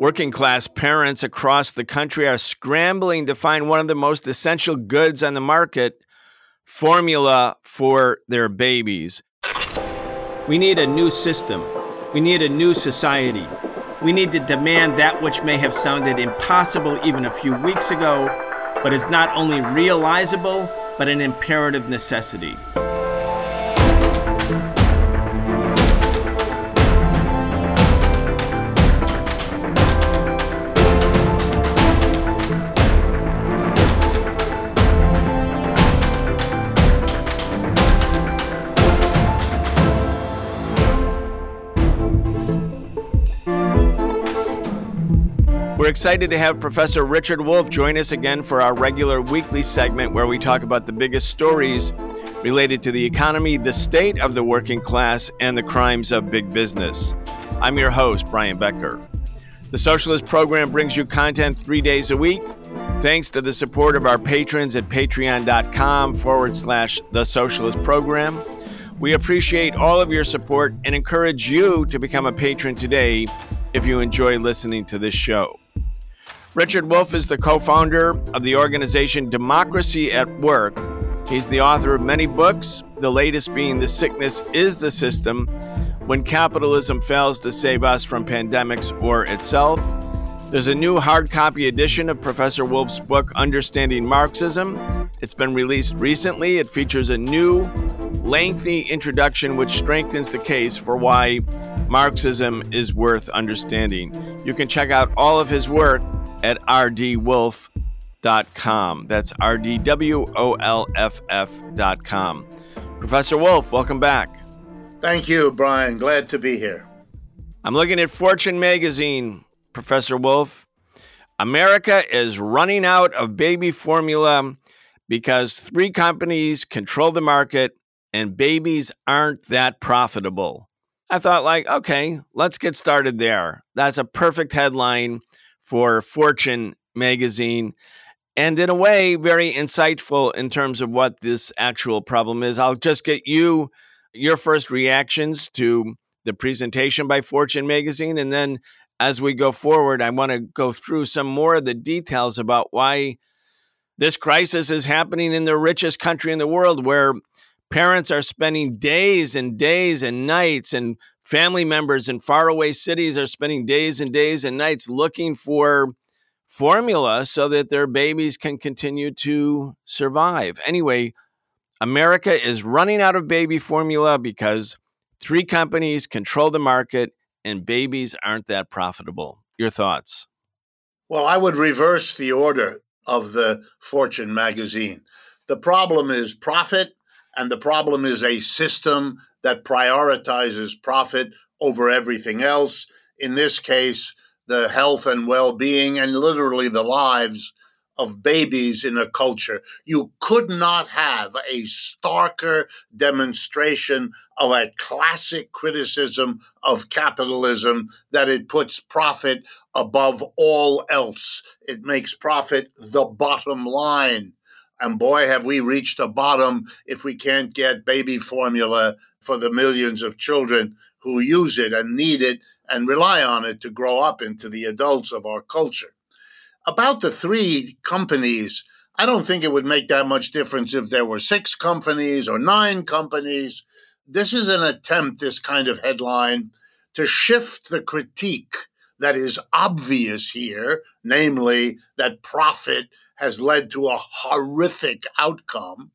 Working class parents across the country are scrambling to find one of the most essential goods on the market formula for their babies. We need a new system. We need a new society. We need to demand that which may have sounded impossible even a few weeks ago, but is not only realizable, but an imperative necessity. Excited to have Professor Richard Wolff join us again for our regular weekly segment where we talk about the biggest stories related to the economy, the state of the working class, and the crimes of big business. I'm your host, Brian Becker. The Socialist Program brings you content three days a week. Thanks to the support of our patrons at patreon.com forward slash the Socialist Program. We appreciate all of your support and encourage you to become a patron today if you enjoy listening to this show. Richard Wolff is the co founder of the organization Democracy at Work. He's the author of many books, the latest being The Sickness is the System When Capitalism Fails to Save Us from Pandemics or Itself. There's a new hard copy edition of Professor Wolff's book, Understanding Marxism. It's been released recently. It features a new, lengthy introduction which strengthens the case for why Marxism is worth understanding. You can check out all of his work at rdwolff.com. That's R-D-W-O-L-F-F.com. Professor Wolff, welcome back. Thank you, Brian. Glad to be here. I'm looking at Fortune magazine, Professor Wolff. America is running out of baby formula because three companies control the market and babies aren't that profitable. I thought, like, okay, let's get started there. That's a perfect headline for Fortune magazine. And in a way, very insightful in terms of what this actual problem is. I'll just get you your first reactions to the presentation by Fortune magazine. And then as we go forward, I want to go through some more of the details about why this crisis is happening in the richest country in the world, where parents are spending days and days and nights and family members in faraway cities are spending days and days and nights looking for formula so that their babies can continue to survive. Anyway, America is running out of baby formula because three companies control the market and babies aren't that profitable. Your thoughts? Well, I would reverse the order of the Fortune magazine. The problem is profit, and the problem is a system that prioritizes profit over everything else. In this case, the health and well being and literally the lives of babies in a culture. You could not have a starker demonstration of a classic criticism of capitalism that it puts profit above all else. It makes profit the bottom line. And boy, have we reached a bottom if we can't get baby formula for the millions of children who use it and need it and rely on it to grow up into the adults of our culture. About the three companies, I don't think it would make that much difference if there were six companies or nine companies. This is an attempt, this kind of headline, to shift the critique that is obvious here, namely that profit has led to a horrific outcome,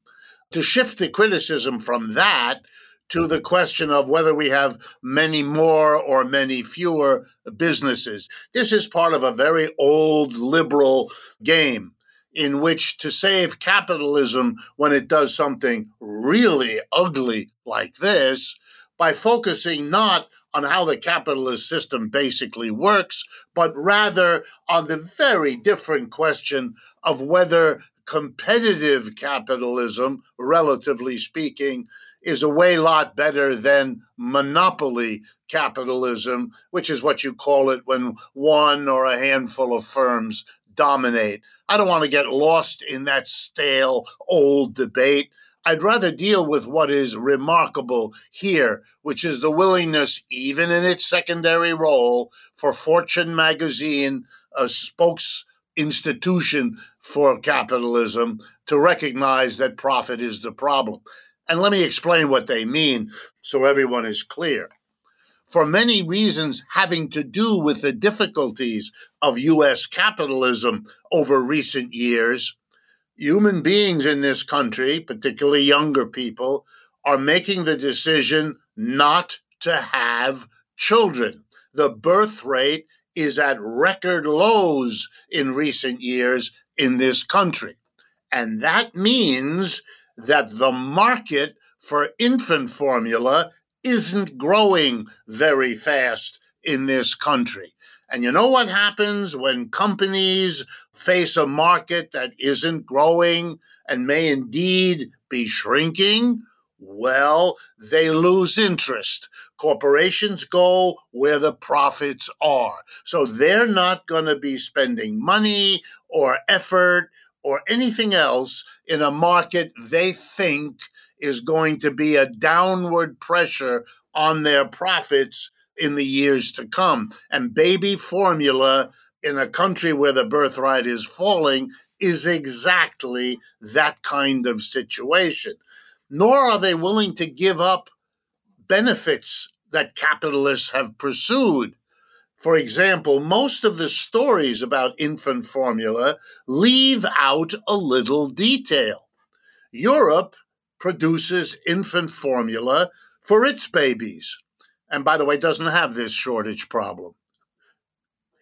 to shift the criticism from that to the question of whether we have many more or many fewer businesses. This is part of a very old liberal game in which to save capitalism when it does something really ugly like this by focusing not on how the capitalist system basically works, but rather on the very different question of whether competitive capitalism, relatively speaking, is a way lot better than monopoly capitalism, which is what you call it when one or a handful of firms dominate. I don't want to get lost in that stale old debate. I'd rather deal with what is remarkable here, which is the willingness, even in its secondary role, for Fortune magazine, a spokes institution for capitalism, to recognize that profit is the problem. And let me explain what they mean so everyone is clear. For many reasons having to do with the difficulties of U.S. capitalism over recent years, human beings in this country, particularly younger people, are making the decision not to have children. The birth rate is at record lows in recent years in this country. And that means that the market for infant formula isn't growing very fast in this country. And you know what happens when companies face a market that isn't growing and may indeed be shrinking? Well, they lose interest. Corporations go where the profits are. So they're not going to be spending money or effort or anything else in a market they think is going to be a downward pressure on their profits in the years to come. And baby formula in a country where the birth rate is falling is exactly that kind of situation. Nor are they willing to give up benefits that capitalists have pursued. For example, most of the stories about infant formula leave out a little detail. Europe produces infant formula for its babies and by the way, doesn't have this shortage problem.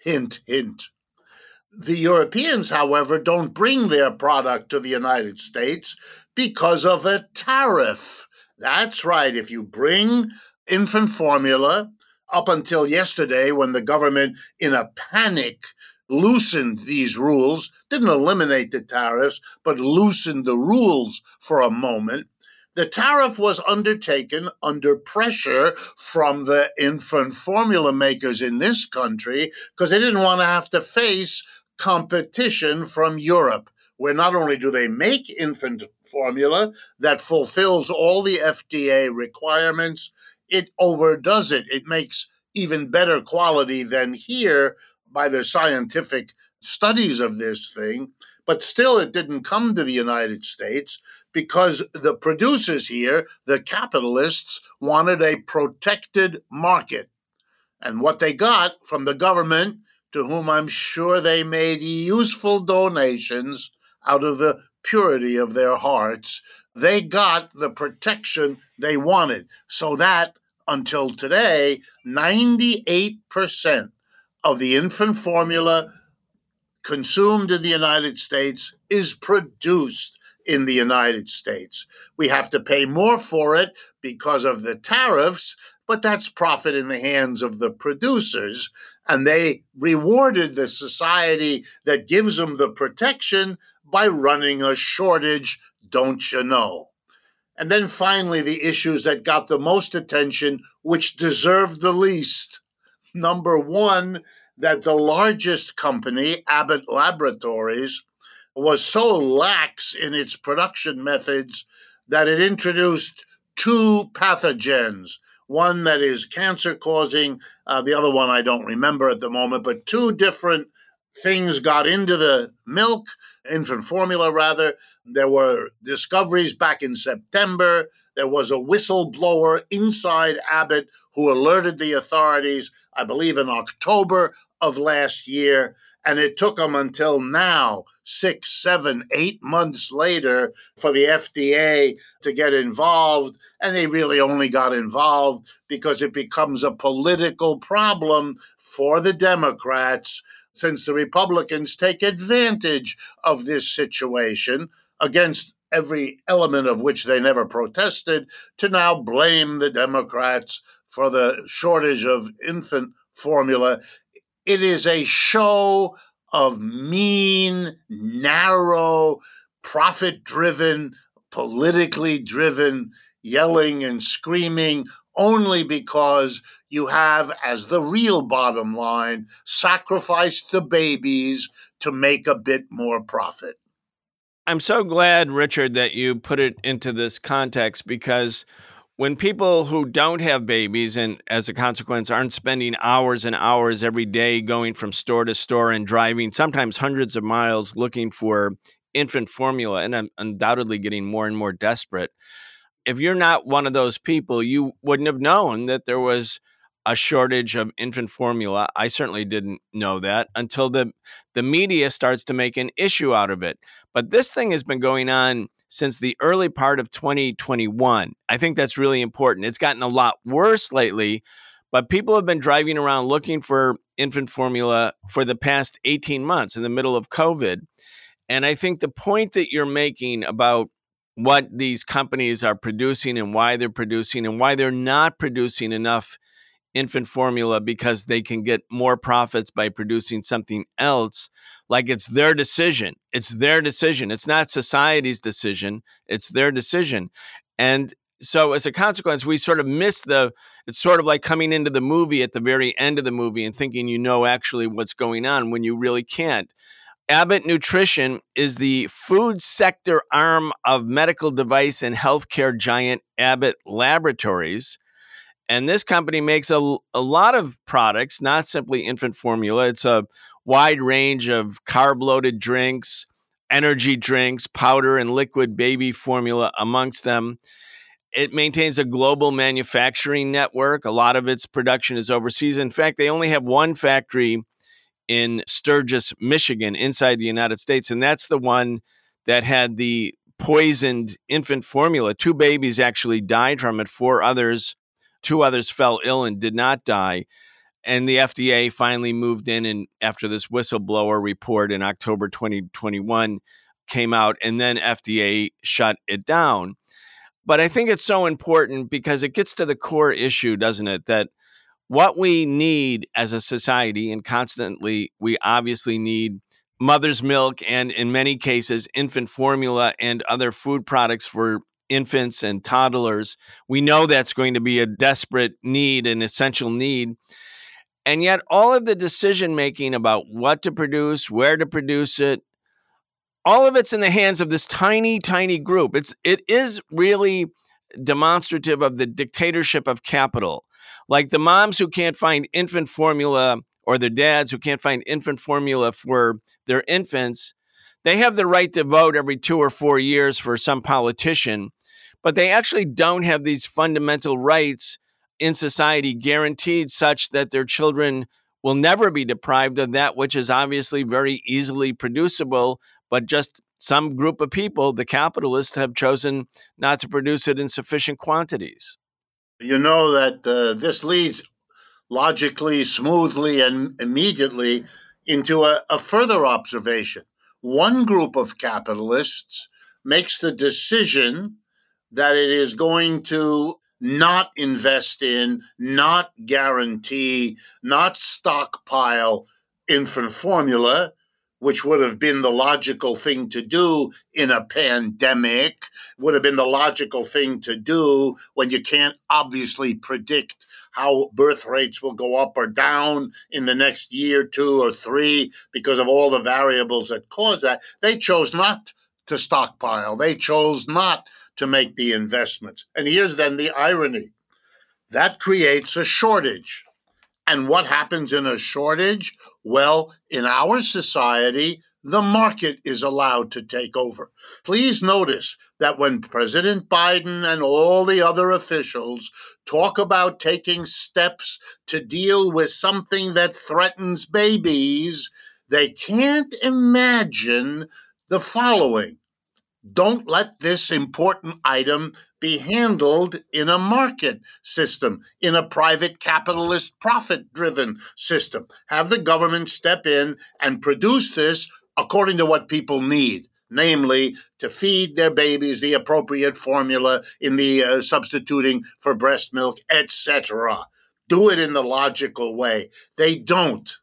Hint, hint. The Europeans, however, don't bring their product to the United States because of a tariff. That's right. If you bring infant formula, up until yesterday, when the government, in a panic, loosened these rules, didn't eliminate the tariffs, but loosened the rules for a moment, the tariff was undertaken under pressure from the infant formula makers in this country because they didn't want to have to face competition from Europe, where not only do they make infant formula that fulfills all the FDA requirements, it overdoes it. It makes even better quality than here by the scientific studies of this thing. But still, it didn't come to the United States because the producers here, the capitalists, wanted a protected market. And what they got from the government, to whom I'm sure they made useful donations out of the purity of their hearts, they got the protection they wanted. So that until today, 98% of the infant formula consumed in the United States is produced in the United States. We have to pay more for it because of the tariffs, but that's profit in the hands of the producers. And they rewarded the society that gives them the protection by running a shortage, don't you know? And then finally, the issues that got the most attention, which deserved the least. Number one, that the largest company, Abbott Laboratories, was so lax in its production methods that it introduced two pathogens one that is cancer causing, uh, the other one I don't remember at the moment, but two different things got into the milk, infant formula rather. There were discoveries back in September. There was a whistleblower inside Abbott who alerted the authorities, I believe in October of last year. And it took them until now, six, seven, eight months later, for the FDA to get involved. And they really only got involved because it becomes a political problem for the Democrats since the Republicans take advantage of this situation against every element of which they never protested to now blame the Democrats for the shortage of infant formula it is a show of mean, narrow, profit driven, politically driven yelling and screaming only because you have, as the real bottom line, sacrificed the babies to make a bit more profit. I'm so glad, Richard, that you put it into this context because when people who don't have babies and as a consequence aren't spending hours and hours every day going from store to store and driving sometimes hundreds of miles looking for infant formula and I'm undoubtedly getting more and more desperate if you're not one of those people you wouldn't have known that there was a shortage of infant formula. I certainly didn't know that until the the media starts to make an issue out of it. But this thing has been going on since the early part of 2021. I think that's really important. It's gotten a lot worse lately, but people have been driving around looking for infant formula for the past 18 months in the middle of COVID. And I think the point that you're making about what these companies are producing and why they're producing and why they're not producing enough infant formula because they can get more profits by producing something else like it's their decision. It's their decision. It's not society's decision. It's their decision. And so as a consequence we sort of miss the it's sort of like coming into the movie at the very end of the movie and thinking you know actually what's going on when you really can't. Abbott Nutrition is the food sector arm of medical device and healthcare giant Abbott Laboratories. And this company makes a, a lot of products, not simply infant formula. It's a wide range of carb loaded drinks, energy drinks, powder, and liquid baby formula amongst them. It maintains a global manufacturing network. A lot of its production is overseas. In fact, they only have one factory in Sturgis, Michigan, inside the United States. And that's the one that had the poisoned infant formula. Two babies actually died from it, four others Two others fell ill and did not die. And the FDA finally moved in, and after this whistleblower report in October 2021 came out, and then FDA shut it down. But I think it's so important because it gets to the core issue, doesn't it? That what we need as a society, and constantly, we obviously need mother's milk and, in many cases, infant formula and other food products for infants and toddlers. We know that's going to be a desperate need, an essential need. And yet, all of the decision making about what to produce, where to produce it, all of it's in the hands of this tiny, tiny group. It's it is really demonstrative of the dictatorship of capital. Like the moms who can't find infant formula or the dads who can't find infant formula for their infants, they have the right to vote every two or four years for some politician but they actually don't have these fundamental rights in society guaranteed such that their children will never be deprived of that which is obviously very easily producible, but just some group of people, the capitalists, have chosen not to produce it in sufficient quantities. You know that uh, this leads logically, smoothly, and immediately into a, a further observation. One group of capitalists makes the decision that it is going to not invest in, not guarantee, not stockpile infant formula, which would have been the logical thing to do in a pandemic, would have been the logical thing to do when you can't obviously predict how birth rates will go up or down in the next year, two or three, because of all the variables that cause that. They chose not to stockpile. They chose not to make the investments. And here's then the irony that creates a shortage. And what happens in a shortage? Well, in our society, the market is allowed to take over. Please notice that when President Biden and all the other officials talk about taking steps to deal with something that threatens babies, they can't imagine the following don't let this important item be handled in a market system, in a private capitalist profit driven system. Have the government step in and produce this according to what people need. Namely, to feed their babies the appropriate formula in the uh, substituting for breast milk, etc. Do it in the logical way. They don't.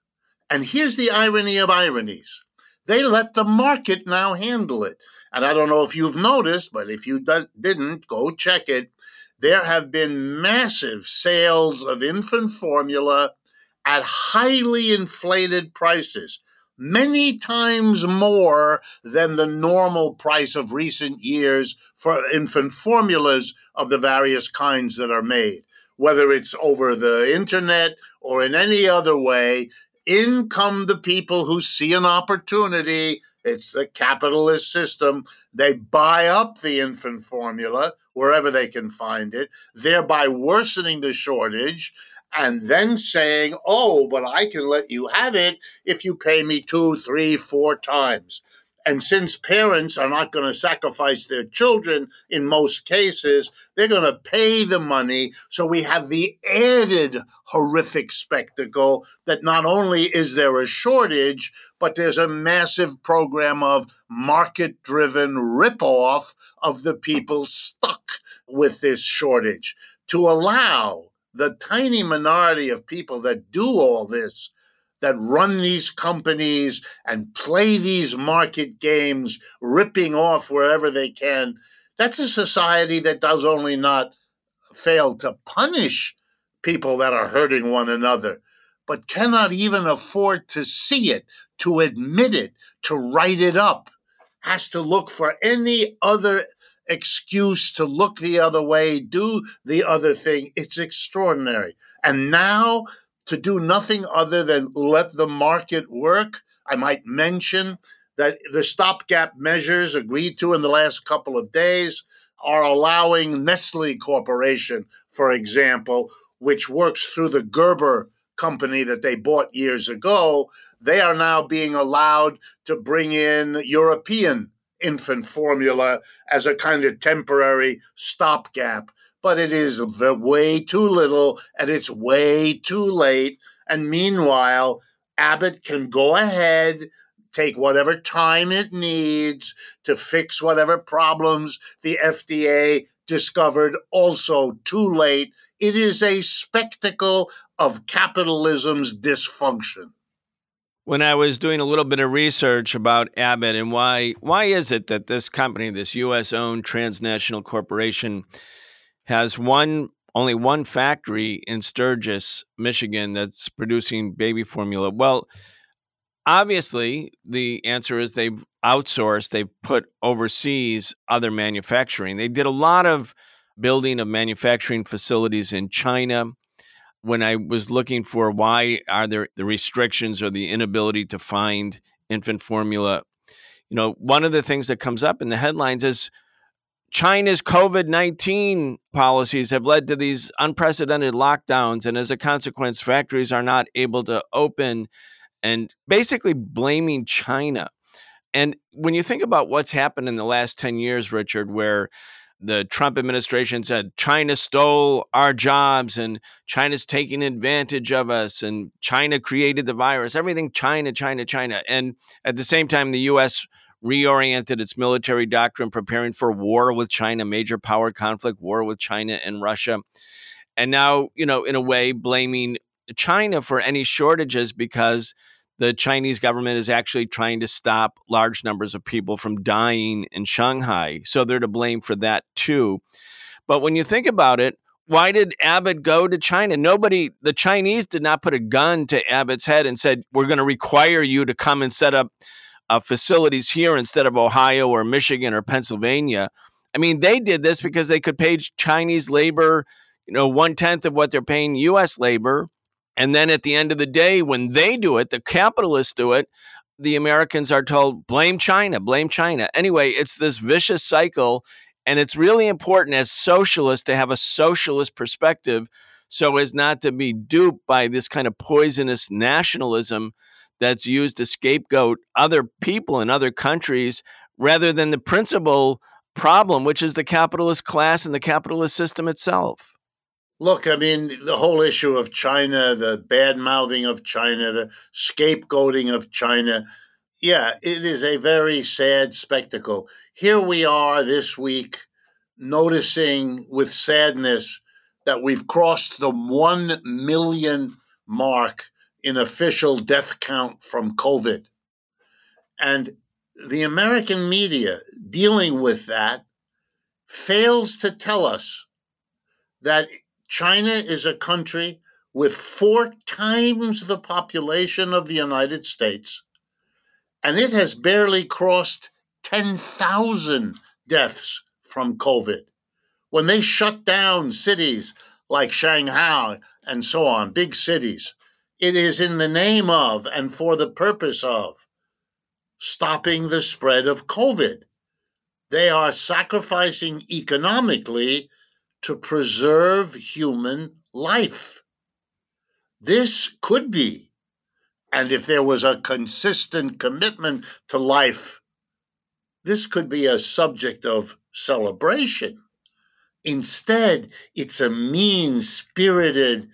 And here's the irony of ironies they let the market now handle it. And I don't know if you've noticed, but if you didn't, go check it. There have been massive sales of infant formula at highly inflated prices. many times more than the normal price of recent years for infant formulas of the various kinds that are made, whether it's over the internet or in any other way. In come the people who see an opportunity. It's the capitalist system. They buy up the infant formula wherever they can find it, thereby worsening the shortage and then saying, oh, but I can let you have it if you pay me two, three, four times. And since parents are not going to sacrifice their children in most cases, they're going to pay the money. So we have the added horrific spectacle that not only is there a shortage, but there's a massive program of market driven ripoff of the people stuck with this shortage to allow the tiny minority of people that do all this, that run these companies and play these market games, ripping off wherever they can, that's a society that does only not fail to punish people that are hurting one another, but cannot even afford to see it, to admit it, to write it up, has to look for any other excuse to look the other way, do the other thing. It's extraordinary. And now to do nothing other than let the market work, I might mention that the stopgap measures agreed to in the last couple of days are allowing Nestle Corporation, for example, which works through the Gerber company that they bought years ago, they are now being allowed to bring in European infant formula as a kind of temporary stopgap. But it is way too little and it's way too late. And meanwhile, Abbott can go ahead, take whatever time it needs to fix whatever problems the FDA discovered also too late. It is a spectacle of capitalism's dysfunction when I was doing a little bit of research about Abbott and why why is it that this company, this U.S. owned transnational corporation, has one only one factory in Sturgis, Michigan, that's producing baby formula? Well, obviously, the answer is they've outsourced. They've put overseas other manufacturing. They did a lot of building of manufacturing facilities in China when I was looking for why are there the restrictions or the inability to find infant formula, you know, one of the things that comes up in the headlines is China's COVID 19 policies have led to these unprecedented lockdowns. And as a consequence, factories are not able to open and basically blaming China. And when you think about what's happened in the last 10 years, Richard, where the Trump administration said China stole our jobs and China's taking advantage of us and China created the virus. Everything China, China, China. And at the same time, the U.S. reoriented its military doctrine, preparing for war with China, major power conflict, war with China and Russia. And now, you know, in a way, blaming China for any shortages because the Chinese government is actually trying to stop large numbers of people from dying in Shanghai. So they're to blame for that too. But when you think about it, why did Abbott go to China? Nobody, the Chinese did not put a gun to Abbott's head and said, we're going to require you to come and set up uh, facilities here instead of Ohio or Michigan or Pennsylvania. I mean, they did this because they could pay Chinese labor, you know, one tenth of what they're paying U.S. labor and then at the end of the day, when they do it, the capitalists do it, the Americans are told, blame China, blame China. Anyway, it's this vicious cycle. And it's really important as socialists to have a socialist perspective so as not to be duped by this kind of poisonous nationalism that's used to scapegoat other people in other countries rather than the principal problem, which is the capitalist class and the capitalist system itself. Look, I mean, the whole issue of China, the bad mouthing of China, the scapegoating of China. Yeah, it is a very sad spectacle. Here we are this week noticing with sadness that we've crossed the 1 million mark in official death count from COVID. And the American media dealing with that fails to tell us that China is a country with four times the population of the United States, and it has barely crossed 10,000 deaths from COVID. When they shut down cities like Shanghai and so on, big cities, it is in the name of and for the purpose of stopping the spread of COVID. They are sacrificing economically to preserve human life. This could be, and if there was a consistent commitment to life, this could be a subject of celebration. Instead, it's a mean spirited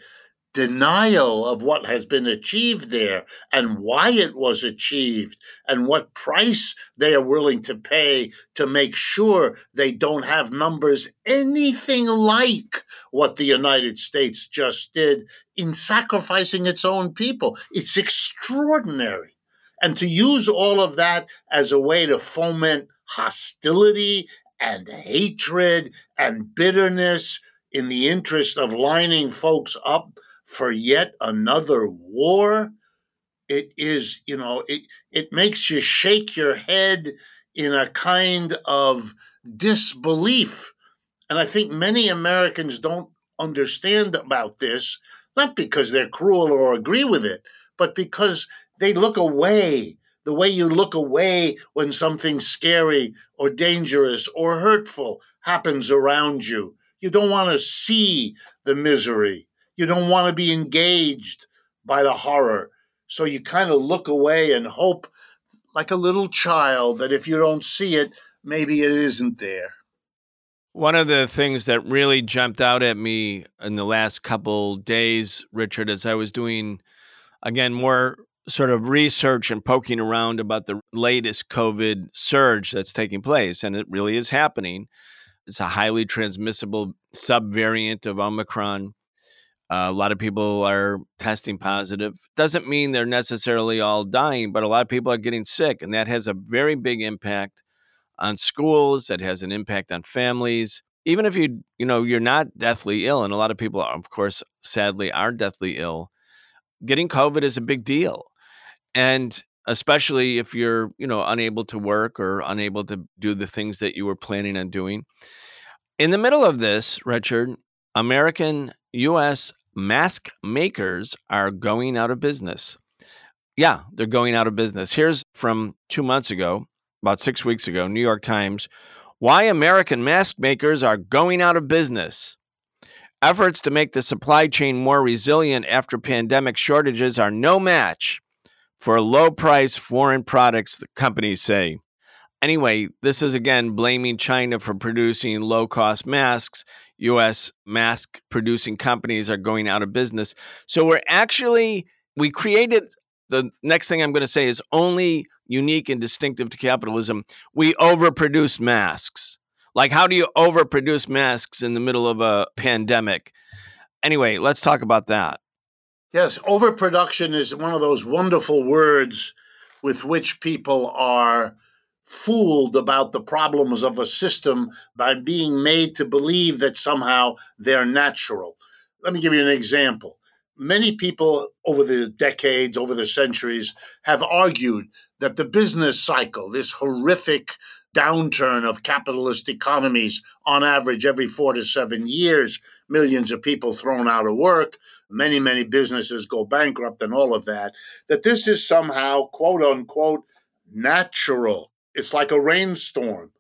denial of what has been achieved there and why it was achieved and what price they are willing to pay to make sure they don't have numbers anything like what the United States just did in sacrificing its own people. It's extraordinary. And to use all of that as a way to foment hostility and hatred and bitterness in the interest of lining folks up for yet another war. It is you know it it makes you shake your head in a kind of disbelief. And i think many americans don't understand about this not because they're cruel or agree with it but because they look away. The way you look away when something scary or dangerous or hurtful happens around you. You don't want to see the misery you don't want to be engaged by the horror. So you kind of look away and hope, like a little child, that if you don't see it, maybe it isn't there. One of the things that really jumped out at me in the last couple days, Richard, as I was doing, again, more sort of research and poking around about the latest COVID surge that's taking place, and it really is happening. It's a highly transmissible subvariant of Omicron. Uh, a lot of people are testing positive. Doesn't mean they're necessarily all dying, but a lot of people are getting sick, and that has a very big impact on schools. That has an impact on families. Even if you you know you're not deathly ill, and a lot of people, of course, sadly, are deathly ill. Getting COVID is a big deal, and especially if you're you know unable to work or unable to do the things that you were planning on doing. In the middle of this, Richard, American U.S mask makers are going out of business. Yeah, they're going out of business. Here's from two months ago, about six weeks ago, New York Times why American mask makers are going out of business. Efforts to make the supply chain more resilient after pandemic shortages are no match for low price foreign products, the companies say. Anyway, this is again blaming China for producing low cost masks US mask producing companies are going out of business. So we're actually, we created the next thing I'm going to say is only unique and distinctive to capitalism. We overproduce masks. Like, how do you overproduce masks in the middle of a pandemic? Anyway, let's talk about that. Yes, overproduction is one of those wonderful words with which people are fooled about the problems of a system by being made to believe that somehow they're natural. Let me give you an example. Many people over the decades, over the centuries, have argued that the business cycle, this horrific downturn of capitalist economies, on average every four to seven years, millions of people thrown out of work, many, many businesses go bankrupt, and all of that, that this is somehow, quote unquote, natural it's like a rainstorm.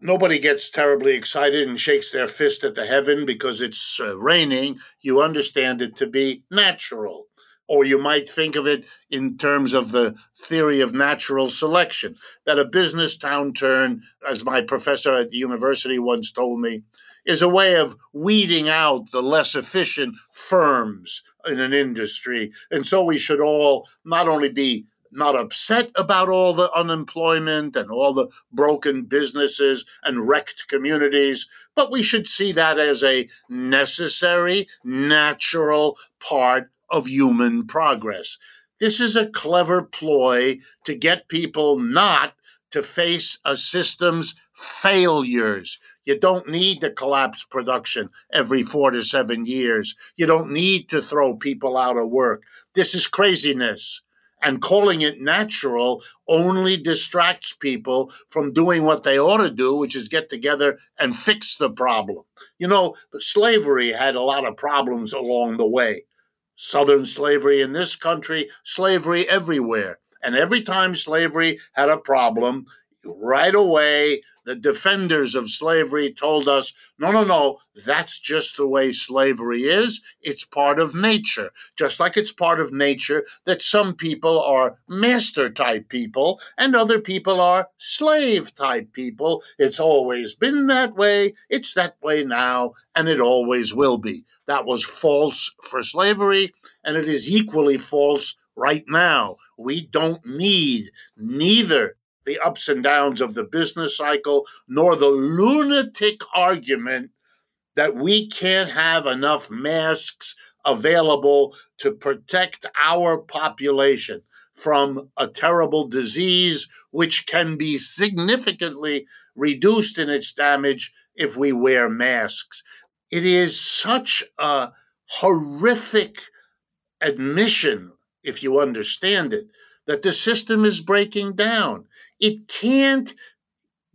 Nobody gets terribly excited and shakes their fist at the heaven because it's uh, raining. You understand it to be natural. Or you might think of it in terms of the theory of natural selection that a business downturn, as my professor at the university once told me, is a way of weeding out the less efficient firms in an industry. And so we should all not only be not upset about all the unemployment and all the broken businesses and wrecked communities, but we should see that as a necessary, natural part of human progress. This is a clever ploy to get people not to face a system's failures. You don't need to collapse production every four to seven years. You don't need to throw people out of work. This is craziness. And calling it natural only distracts people from doing what they ought to do, which is get together and fix the problem. You know, slavery had a lot of problems along the way. Southern slavery in this country, slavery everywhere. And every time slavery had a problem, right away the defenders of slavery told us no, no, no, that's just the way slavery is. It's part of nature. Just like it's part of nature that some people are master type people and other people are slave type people. It's always been that way. It's that way now, and it always will be. That was false for slavery, and it is equally false right now. We don't need neither the ups and downs of the business cycle, nor the lunatic argument that we can't have enough masks available to protect our population from a terrible disease, which can be significantly reduced in its damage if we wear masks. It is such a horrific admission, if you understand it, that the system is breaking down. It can't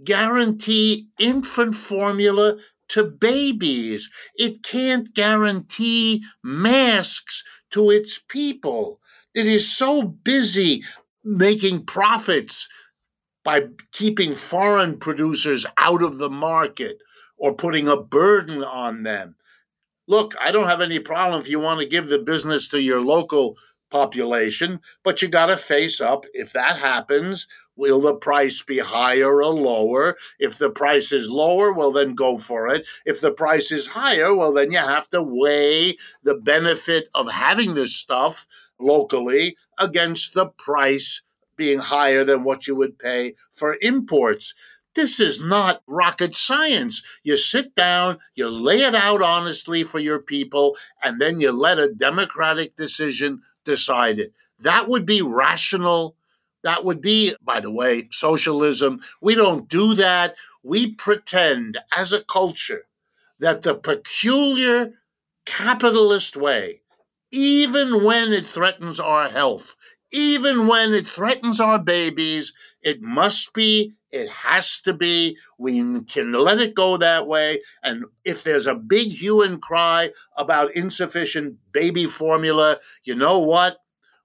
guarantee infant formula to babies. It can't guarantee masks to its people. It is so busy making profits by keeping foreign producers out of the market or putting a burden on them. Look, I don't have any problem if you want to give the business to your local population, but you got to face up. If that happens, will the price be higher or lower? If the price is lower, well, then go for it. If the price is higher, well, then you have to weigh the benefit of having this stuff locally against the price being higher than what you would pay for imports. This is not rocket science. You sit down, you lay it out honestly for your people, and then you let a democratic decision decided. That would be rational. That would be, by the way, socialism. We don't do that. We pretend as a culture that the peculiar capitalist way, even when it threatens our health, even when it threatens our babies, it must be, it has to be. We can let it go that way. And if there's a big hue and cry about insufficient baby formula, you know what?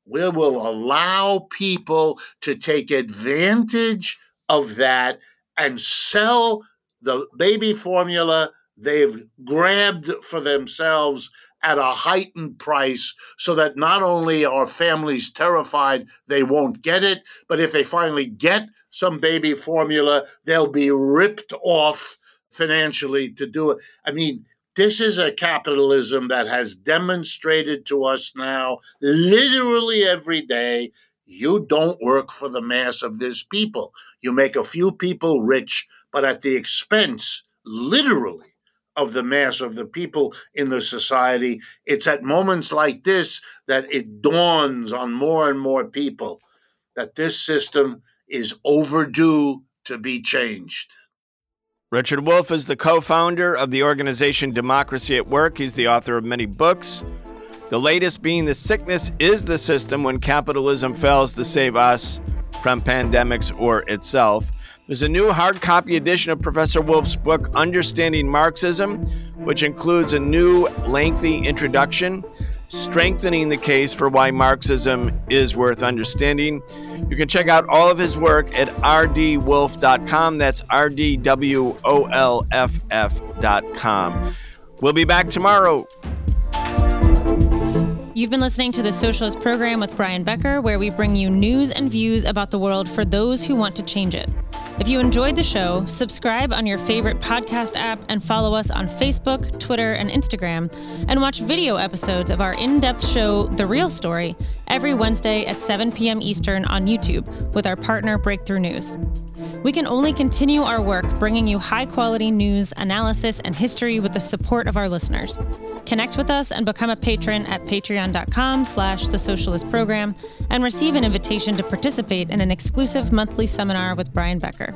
We will allow people to take advantage of that and sell the baby formula they've grabbed for themselves at a heightened price so that not only are families terrified they won't get it, but if they finally get some baby formula, they'll be ripped off financially to do it. I mean, this is a capitalism that has demonstrated to us now, literally every day, you don't work for the mass of this people. You make a few people rich, but at the expense, literally, of the mass of the people in the society. It's at moments like this that it dawns on more and more people that this system is overdue to be changed. Richard Wolff is the co founder of the organization Democracy at Work. He's the author of many books. The latest being The Sickness is the System When Capitalism Fails to Save Us from Pandemics or Itself. There's a new hard copy edition of Professor Wolff's book, Understanding Marxism, which includes a new lengthy introduction strengthening the case for why Marxism is worth understanding. You can check out all of his work at rdwolff.com. That's R D W O L F F.com. We'll be back tomorrow. You've been listening to the Socialist Program with Brian Becker, where we bring you news and views about the world for those who want to change it. If you enjoyed the show, subscribe on your favorite podcast app and follow us on Facebook, Twitter, and Instagram, and watch video episodes of our in depth show, The Real Story, every Wednesday at 7 p.m. Eastern on YouTube with our partner Breakthrough News. We can only continue our work bringing you high quality news, analysis, and history with the support of our listeners. Connect with us and become a patron at patreon.com slash the socialist program and receive an invitation to participate in an exclusive monthly seminar with Brian Becker.